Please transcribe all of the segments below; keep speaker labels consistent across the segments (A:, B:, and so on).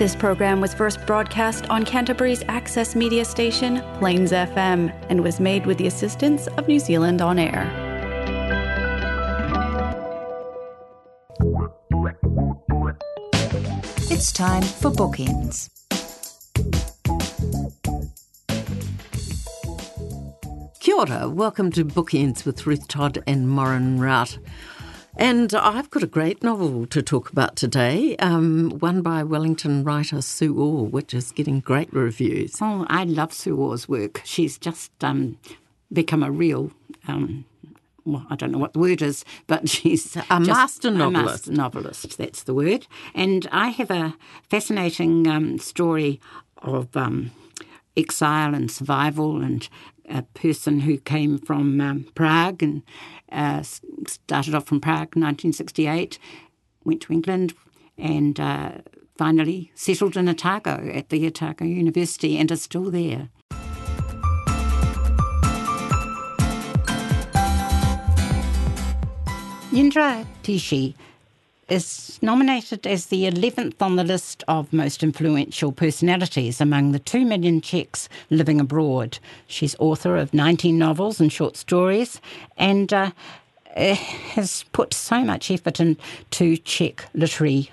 A: This program was first broadcast on Canterbury's access media station, Plains FM, and was made with the assistance of New Zealand On Air.
B: It's time for Bookenz.
C: Kia ora, welcome to Bookenz with Ruth Todd and Maureen Rout. And I've got a great novel to talk about today, um, one by Wellington writer Sue Orr, which is getting great reviews.
D: Oh, I love Sue Orr's work. She's just um, become a real. Um, well, I don't know what the word is, but she's
C: a master novelist.
D: A master novelist, that's the word. And I have a fascinating um, story of um, exile and survival and a person who came from um, Prague and uh, started off from Prague in 1968, went to England, and uh, finally settled in Otago at the Otago University and is still there. Jindra Tichy is nominated as the 11th on the list of most influential personalities among the 2 million Czechs living abroad. She's author of 19 novels and short stories and uh, eh, has put so much effort into Czech literary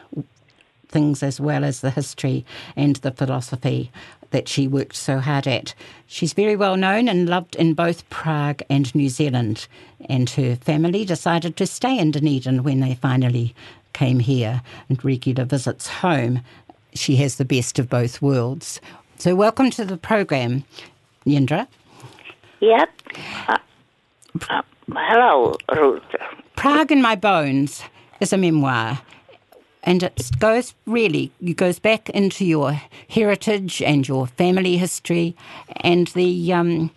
D: things as well as the history and the philosophy that she worked so hard at. She's very well known and loved in both Prague and New Zealand, and her family decided to stay in Dunedin when they finally came here and regular visits home. She has the best of both worlds. So, welcome to the program, Jindra.
E: Yep. Uh, uh, hello, Ruth.
D: Prague in My Bones is a memoir and it goes really it goes back into your heritage and your family history and the um,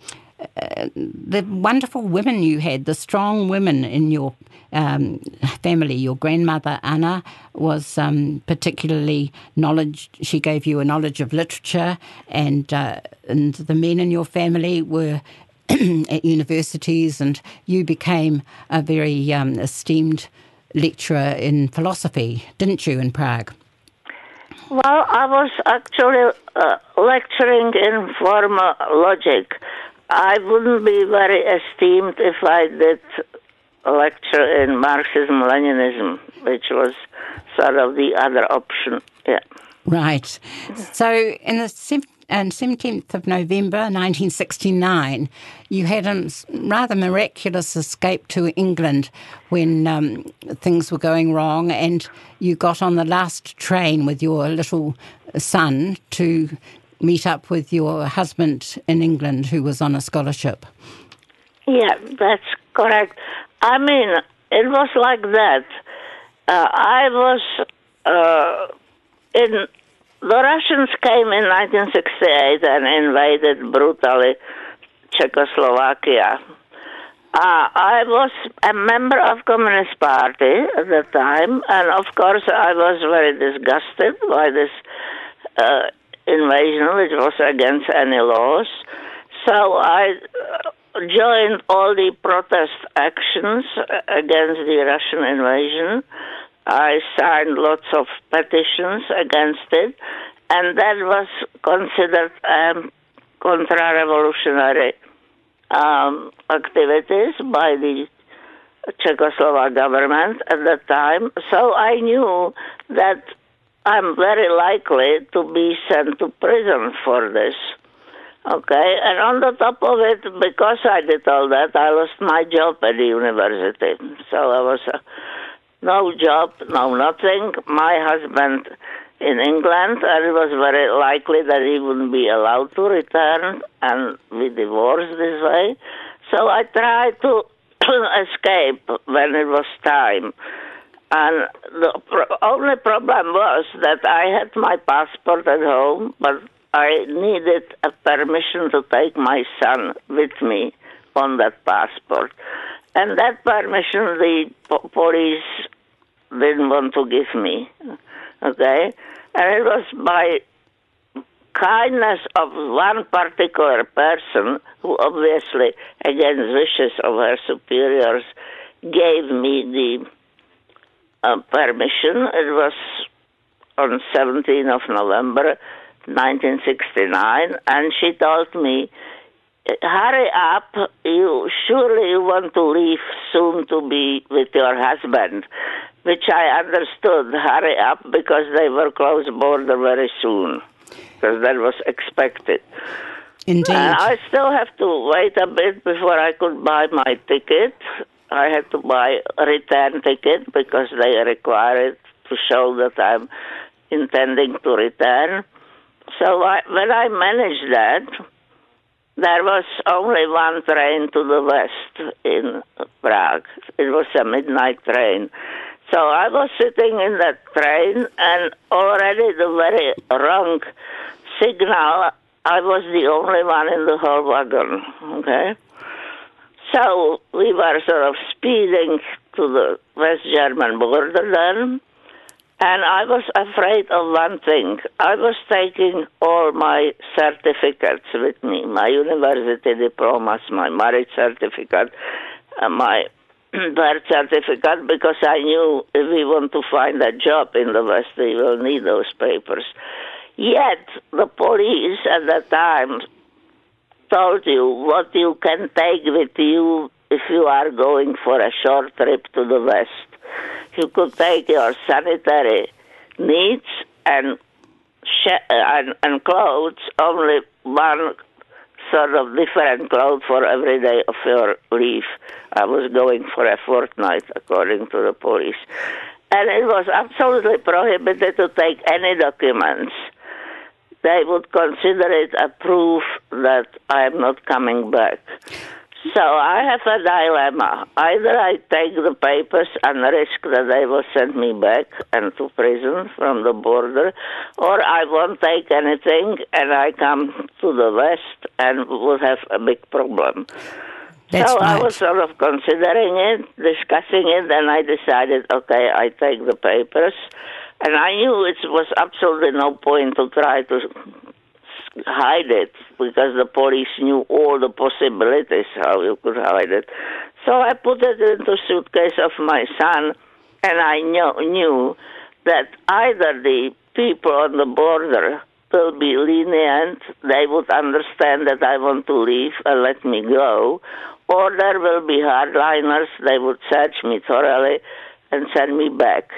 D: the wonderful women you had, the strong women in your um, family. Your grandmother Anna was um, particularly knowledge. She gave you a knowledge of literature, and uh, and the men in your family were at universities, and you became a very um, esteemed lecturer in philosophy, didn't you, in Prague?
E: Well, I was actually uh, lecturing in formal logic. I wouldn't be very esteemed if I did a lecture in Marxism Leninism, which was sort of the other option. Yeah.
D: Right. So in the and 17th of November 1969, you had a rather miraculous escape to England when um, things were going wrong, and you got on the last train with your little son to meet up with your husband in England who was on a scholarship.
E: Yeah, that's correct. I mean, it was like that. Uh, I was uh, in the Russians came in 1968 and invaded brutally Czechoslovakia. Uh, I was a member of Communist Party at the time, and of course I was very disgusted by this uh, invasion, which was against any laws. So I joined all the protest actions against the Russian invasion. I signed lots of petitions against it, and that was considered um, contra-revolutionary um, activities by the Czechoslovak government at that time. So I knew that I'm very likely to be sent to prison for this. Okay, and on the top of it, because I did all that, I lost my job at the university. So I was uh, no job, no nothing. My husband in England, and it was very likely that he wouldn't be allowed to return, and we divorced this way. So I tried to escape when it was time. And the pro- only problem was that I had my passport at home, but I needed a permission to take my son with me on that passport. And that permission the po- police didn't want to give me. Okay? And it was by kindness of one particular person who obviously, against wishes of her superiors, gave me the uh, permission. It was on 17th of November 1969, and she told me, hurry up, you surely you want to leave soon to be with your husband, which I understood, hurry up, because they were close border very soon, because that was expected.
D: Indeed.
E: And I still have to wait a bit before I could buy my ticket. I had to buy a return ticket because they require it to show that I'm intending to return. So I, when I managed that, there was only one train to the west in Prague. It was a midnight train. So I was sitting in that train, and already the very wrong signal, I was the only one in the whole wagon. Okay? So we were sort of speeding to the West German border then, and I was afraid of one thing. I was taking all my certificates with me my university diplomas, my marriage certificate, uh, my birth certificate, because I knew if we want to find a job in the West, we will need those papers. Yet, the police at that time told you what you can take with you if you are going for a short trip to the West. You could take your sanitary needs and sh- and, and clothes, only one sort of different clothes for every day of your leave. I was going for a fortnight, according to the police. And it was absolutely prohibited to take any documents they would consider it a proof that I am not coming back. So I have a dilemma. Either I take the papers and risk that they will send me back and to prison from the border, or I won't take anything and I come to the West and will have a big problem.
D: That's
E: so I was sort of considering it, discussing it, and I decided, okay, I take the papers. And I knew it was absolutely no point to try to hide it because the police knew all the possibilities how you could hide it. So I put it into suitcase of my son, and I knew, knew that either the people on the border will be lenient, they would understand that I want to leave and let me go, or there will be hardliners, they would search me thoroughly and send me back.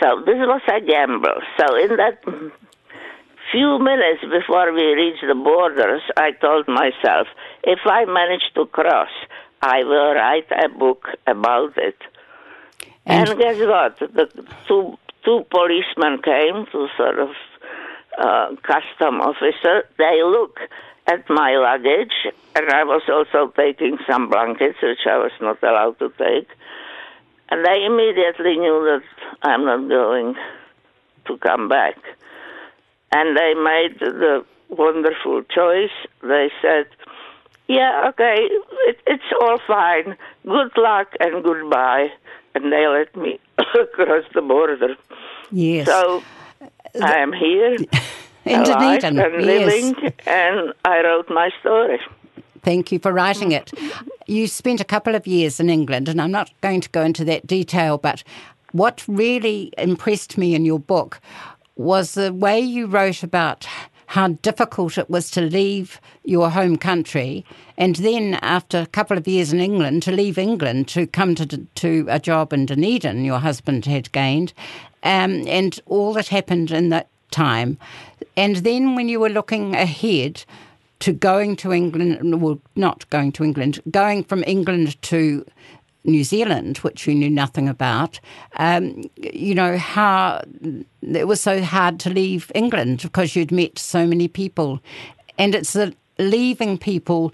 E: So this was a gamble. So in that few minutes before we reached the borders, I told myself, if I manage to cross, I will write a book about it. And,
D: And-
E: guess what? The two two policemen came to sort of uh, custom officer. They look at my luggage, and I was also taking some blankets, which I was not allowed to take. And I immediately knew that I'm not going to come back. And they made the wonderful choice. They said, Yeah, okay, it, it's all fine. Good luck and goodbye. And they let me across the border.
D: Yes.
E: So I am here,
D: in
E: alive
D: Dunedin.
E: and
D: yes.
E: living, and I wrote my story.
D: Thank you for writing it. You spent a couple of years in England, and I'm not going to go into that detail, but what really impressed me in your book was the way you wrote about how difficult it was to leave your home country and then after a couple of years in England to leave England to come to to a job in Dunedin your husband had gained um, and all that happened in that time and then when you were looking ahead to going to England, well, not going to England, going from England to New Zealand, which you knew nothing about, um, you know, how it was so hard to leave England because you'd met so many people. And it's the leaving people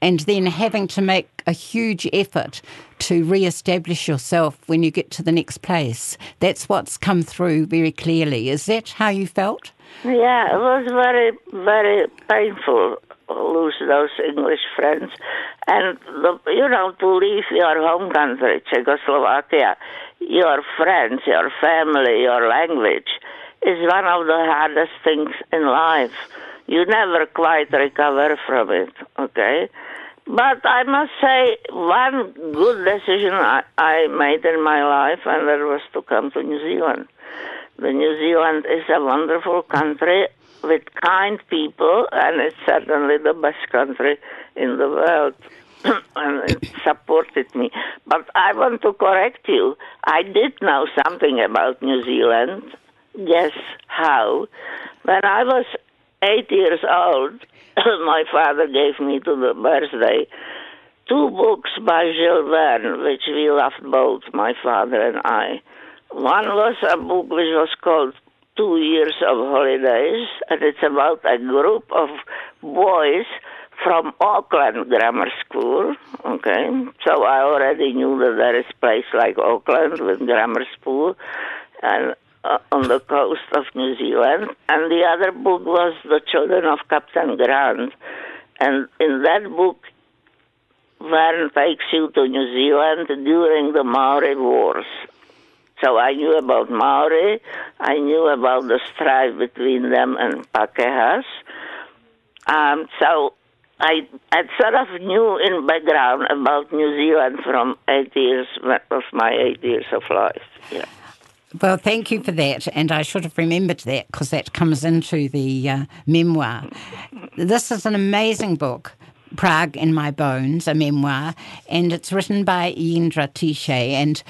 D: and then having to make a huge effort to re establish yourself when you get to the next place. That's what's come through very clearly. Is that how you felt?
E: Yeah, it was very, very painful lose those English friends. And, you know, to leave your home country, Czechoslovakia, your friends, your family, your language, is one of the hardest things in life. You never quite recover from it, okay? But I must say, one good decision I, I made in my life, and that was to come to New Zealand The New Zealand is a wonderful country with kind people, and it's certainly the best country in the world. and it supported me. But I want to correct you. I did know something about New Zealand. Guess how? When I was eight years old, my father gave me to the birthday two books by Jules Verne, which we loved both, my father and I. One was a book which was called Two Years of Holidays, and it's about a group of boys from Auckland Grammar School. Okay, so I already knew that there is a place like Auckland with grammar school, and uh, on the coast of New Zealand. And the other book was The Children of Captain Grant, and in that book, Verne takes you to New Zealand during the Maori Wars. So I knew about Maori, I knew about the strife between them and Pakehas. Um, so I, I sort of knew in background about New Zealand from eight years of my eight years of life. Yeah.
D: Well, thank you for that, and I should have remembered that because that comes into the uh, memoir. This is an amazing book. Prague in My Bones, a memoir, and it's written by Jindra Tichy. And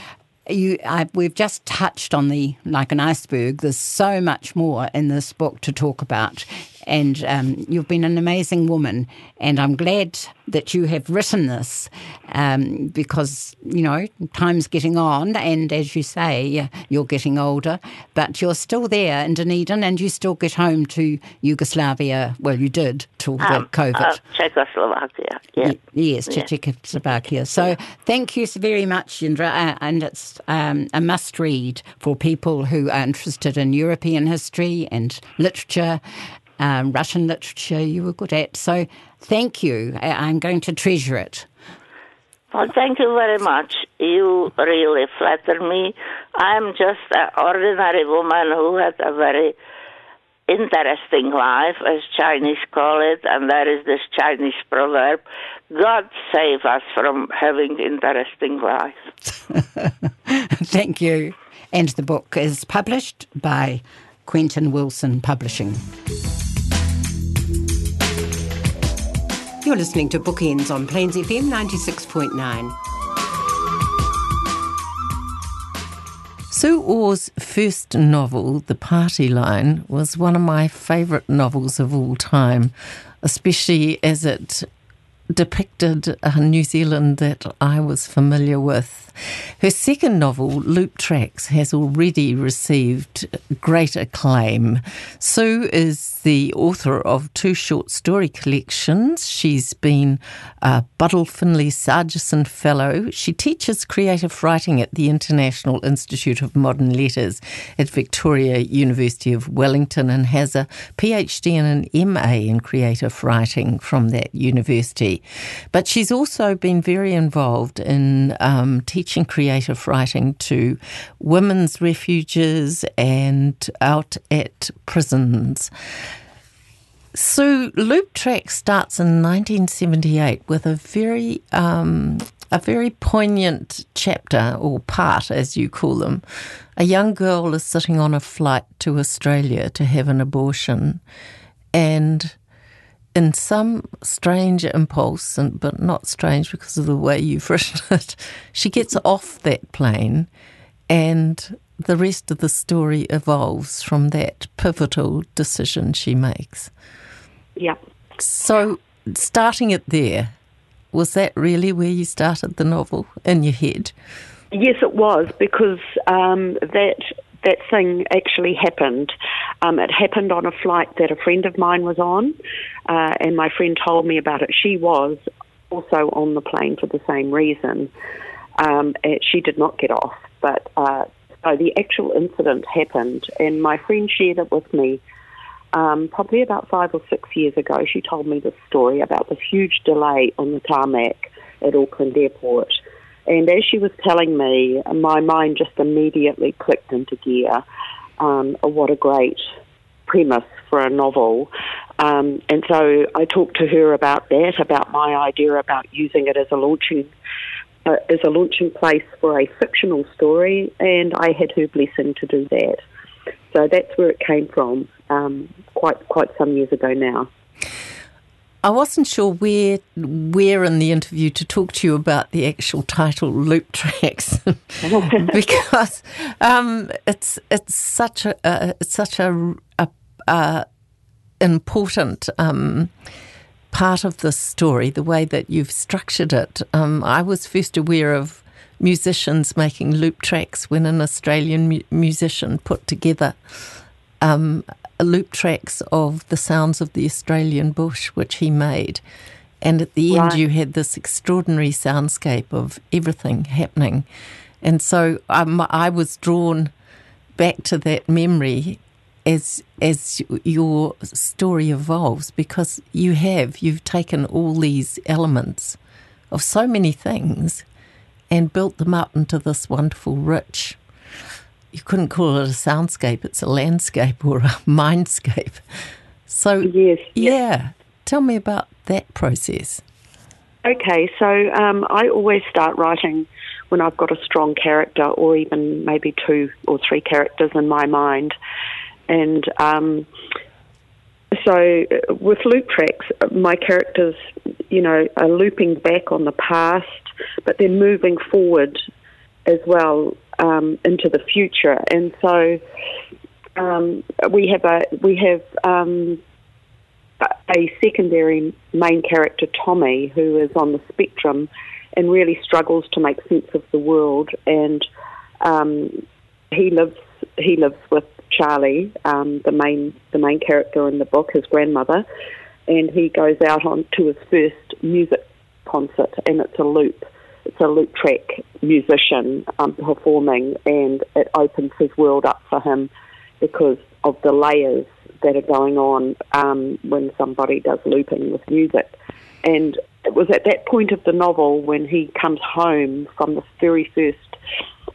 D: you, I, we've just touched on the like an iceberg. There's so much more in this book to talk about, and um, you've been an amazing woman. And I'm glad that you have written this um, because you know time's getting on, and as you say, you're getting older, but you're still there in Dunedin, and you still get home to Yugoslavia. Well, you did till um, the COVID. Uh,
E: Czechoslovakia. Yeah.
D: Yes, yeah. Czechoslovakia. So thank you very much, Jindra, uh, and it's um, a must read for people who are interested in European history and literature um, Russian literature you were good at. So thank you. I'm going to treasure it.
E: Well, thank you very much. You really flatter me. I'm just an ordinary woman who had a very interesting life, as Chinese call it, and there is this Chinese proverb God save us from having interesting life.
D: Thank you. And the book is published by Quentin Wilson Publishing.
F: You're listening to Bookenz on Plains FM 96.9.
C: Sue Orr's first novel, The Party Line, was one of my favourite novels of all time, especially as it depicted a New Zealand that I was familiar with. Her second novel, Loop Tracks, has already received great acclaim. Sue is the author of two short story collections. She's been a Buddle Findlay Sargeson Fellow. She teaches creative writing at the International Institute of Modern Letters at Victoria University of Wellington and has a PhD and an MA in creative writing from that university. But she's also been very involved in um, teaching creative writing to women's refuges and out at prisons. So Loop Track starts in 1978 with a very um, a very poignant chapter or part, as you call them. A young girl is sitting on a flight to Australia to have an abortion, and in some strange impulse, and but not strange because of the way you've written it, she gets off that plane, and the rest of the story evolves from that pivotal decision she makes.
G: Yeah.
C: So, starting it there, was that really where you started the novel in your head?
G: Yes, it was because um, that that thing actually happened. Um, it happened on a flight that a friend of mine was on, uh, and my friend told me about it. She was also on the plane for the same reason. Um, she did not get off, but uh, so the actual incident happened, and my friend shared it with me. Um, probably about five or six years ago, she told me this story about this huge delay on the tarmac at Auckland Airport and as she was telling me, my mind just immediately clicked into gear. Um, what a great premise for a novel. Um, and so I talked to her about that, about my idea about using it as a launching uh, as a launching place for a fictional story, and I had her blessing to do that. so that's where it came from. Um, quite quite some years ago now.
C: I wasn't sure where where in the interview to talk to you about the actual title "Loop Tracks" because um, it's it's such a uh, it's such a, a, a important um, part of the story. The way that you've structured it, um, I was first aware of musicians making loop tracks when an Australian mu- musician put together um, loop tracks of the sounds of the Australian bush, which he made. And at the right. end, you had this extraordinary soundscape of everything happening. And so um, I was drawn back to that memory as as your story evolves because you have you've taken all these elements of so many things and built them up into this wonderful rich you couldn't call it a soundscape, it's a landscape or a mindscape. So,
G: yes,
C: yeah, tell me about that process.
G: Okay, so um, I always start writing when I've got a strong character, or even maybe two or three characters in my mind. And um, so with loop tracks, my characters, you know, are looping back on the past, but they're moving forward as well um, into the future. And so um, we have a we have um, a secondary main character, Tommy, who is on the spectrum and really struggles to make sense of the world. And um, he lives he lives with Charlie, um, the main the main character in the book, his grandmother, and he goes out on to his first music concert, and it's a loop it's a loop track musician um, performing, and it opens his world up for him because of the layers that are going on um, when somebody does looping with music. And it was at that point of the novel when he comes home from the very first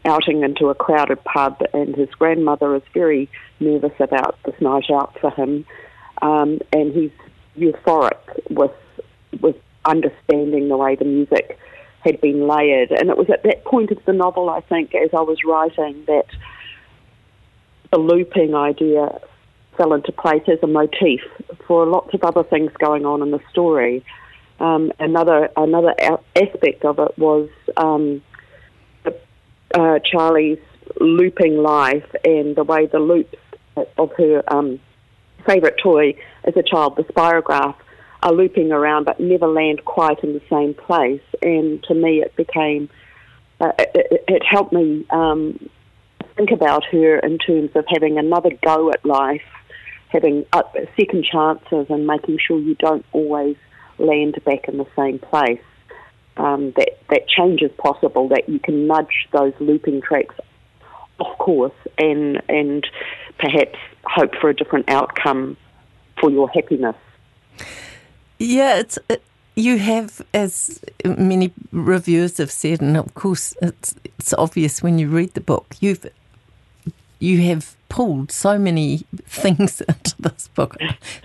G: outing into a crowded pub, and his grandmother is very nervous about this night out for him, um, and he's euphoric with with understanding the way the music had been layered. And it was at that point of the novel, I think, as I was writing, that the looping idea fell into place as a motif for lots of other things going on in the story. Um, another another aspect of it was um, uh, Charlie's looping life and the way the loops of her um, favourite toy as a child, the spirograph, are looping around but never land quite in the same place. And to me, it became, uh, it, it, helped me um, think about her in terms of having another go at life, having second chances, and making sure you don't always land back in the same place. Um, that that change is possible. That you can nudge those looping tracks off course and and perhaps hope for a different outcome for your happiness.
C: Yeah, it's. It, you have, as many reviewers have said, and of course it's it's obvious when you read the book. You've you have pulled so many things into this book.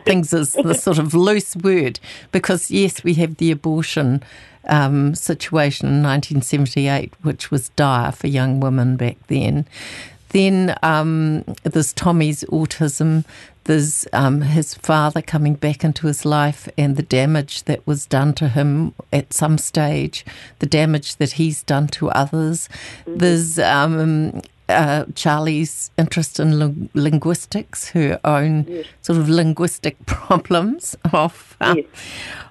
C: things is the sort of loose word because yes, we have the abortion um, situation in 1978, which was dire for young women back then. Then um, there's Tommy's autism. There's um, his father coming back into his life and the damage that was done to him at some stage, the damage that he's done to others. Mm-hmm. There's um, uh, Charlie's interest in linguistics, her own yes. sort of linguistic problems of uh, yes.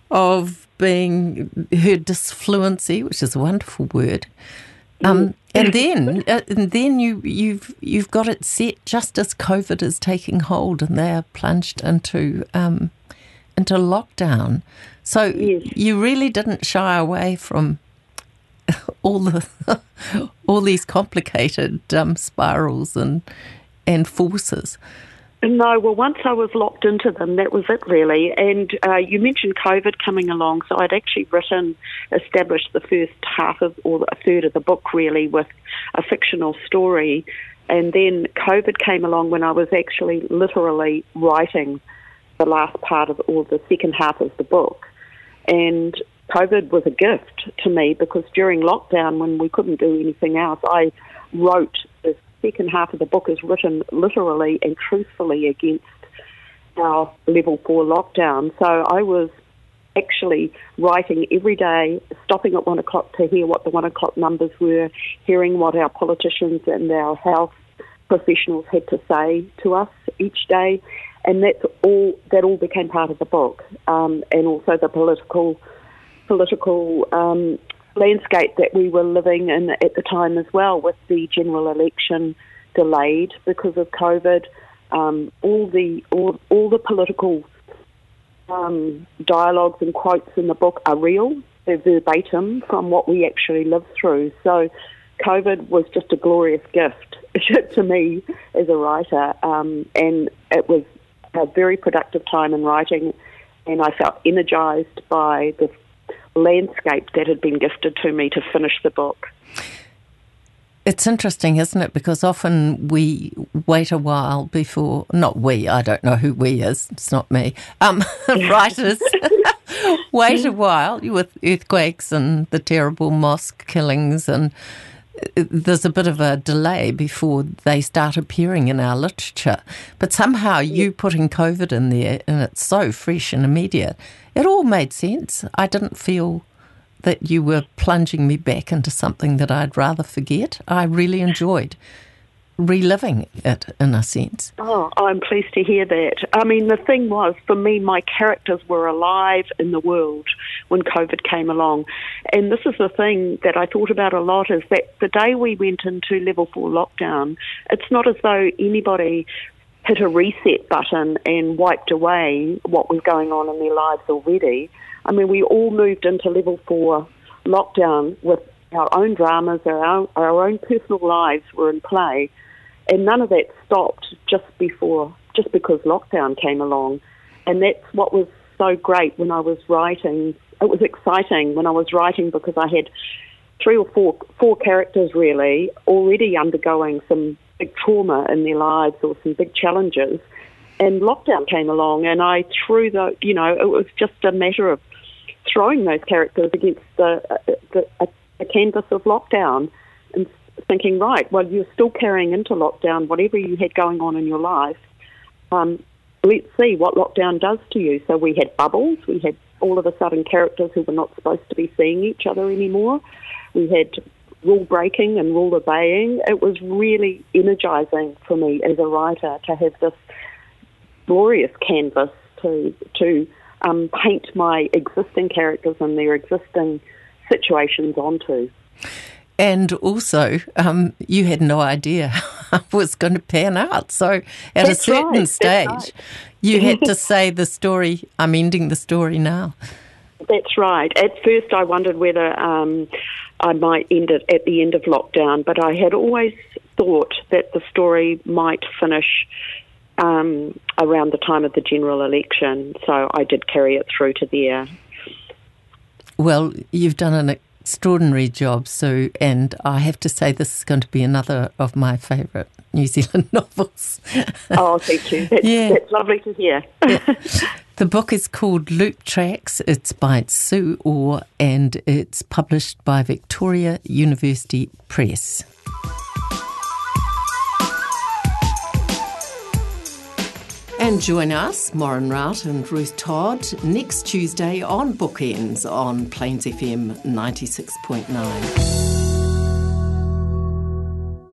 C: of being her disfluency, which is a wonderful word. Um, and then, uh, and then you you've you've got it set just as COVID is taking hold, and they are plunged into um, into lockdown. So yes. you really didn't shy away from all the all these complicated um, spirals and and forces.
G: No, well, once I was locked into them, that was it really. And uh, you mentioned COVID coming along, so I'd actually written, established the first half of, or a third of the book really with a fictional story. And then COVID came along when I was actually literally writing the last part of, or the second half of the book. And COVID was a gift to me because during lockdown, when we couldn't do anything else, I wrote second half of the book is written literally and truthfully against our level four lockdown. So I was actually writing every day, stopping at one o'clock to hear what the one o'clock numbers were, hearing what our politicians and our health professionals had to say to us each day, and that's all. That all became part of the book, um, and also the political political um, landscape that we were living in at the time as well, with the general election delayed because of COVID. Um, all the all, all the political um, dialogues and quotes in the book are real. They're verbatim from what we actually lived through. So, COVID was just a glorious gift to me as a writer, um, and it was a very productive time in writing. And I felt energized by the landscape that had been gifted to me to finish the book.
C: It's interesting, isn't it? Because often we wait a while before, not we, I don't know who we is, it's not me, um, writers wait a while with earthquakes and the terrible mosque killings, and there's a bit of a delay before they start appearing in our literature. But somehow you putting COVID in there, and it's so fresh and immediate, it all made sense. I didn't feel that you were plunging me back into something that I'd rather forget. I really enjoyed reliving it in a sense.
G: Oh, I'm pleased to hear that. I mean, the thing was, for me, my characters were alive in the world when COVID came along. And this is the thing that I thought about a lot is that the day we went into level four lockdown, it's not as though anybody hit a reset button and wiped away what was going on in their lives already. I mean, we all moved into level four lockdown with our own dramas, our own, our own personal lives were in play, and none of that stopped just before, just because lockdown came along, and that's what was so great when I was writing. It was exciting when I was writing because I had three or four four characters really already undergoing some big trauma in their lives or some big challenges. And lockdown came along, and I threw the, you know, it was just a matter of throwing those characters against the, the, the canvas of lockdown and thinking, right, well, you're still carrying into lockdown whatever you had going on in your life. Um, let's see what lockdown does to you. So we had bubbles. We had all of a sudden characters who were not supposed to be seeing each other anymore. We had rule breaking and rule obeying. It was really energizing for me as a writer to have this glorious canvas to to um, paint my existing characters and their existing situations onto.
C: And also, um, you had no idea how it was going to pan out. So, at
G: That's
C: a certain
G: right.
C: stage,
G: right.
C: you had to say the story, I'm ending the story now.
G: That's right. At first, I wondered whether um, I might end it at the end of lockdown, but I had always thought that the story might finish um, around the time of the general election, so I did carry it through to there.
C: Well, you've done an extraordinary job, Sue, and I have to say this is going to be another of my favourite New Zealand novels.
G: Oh, thank you. That's,
C: Yeah.
G: that's lovely to hear.
C: The book is called Loop Tracks. It's by Sue Orr and it's published by Victoria University Press. And join us, Maureen Rout and Ruth Todd, next Tuesday on Bookenz on Plains FM 96.9.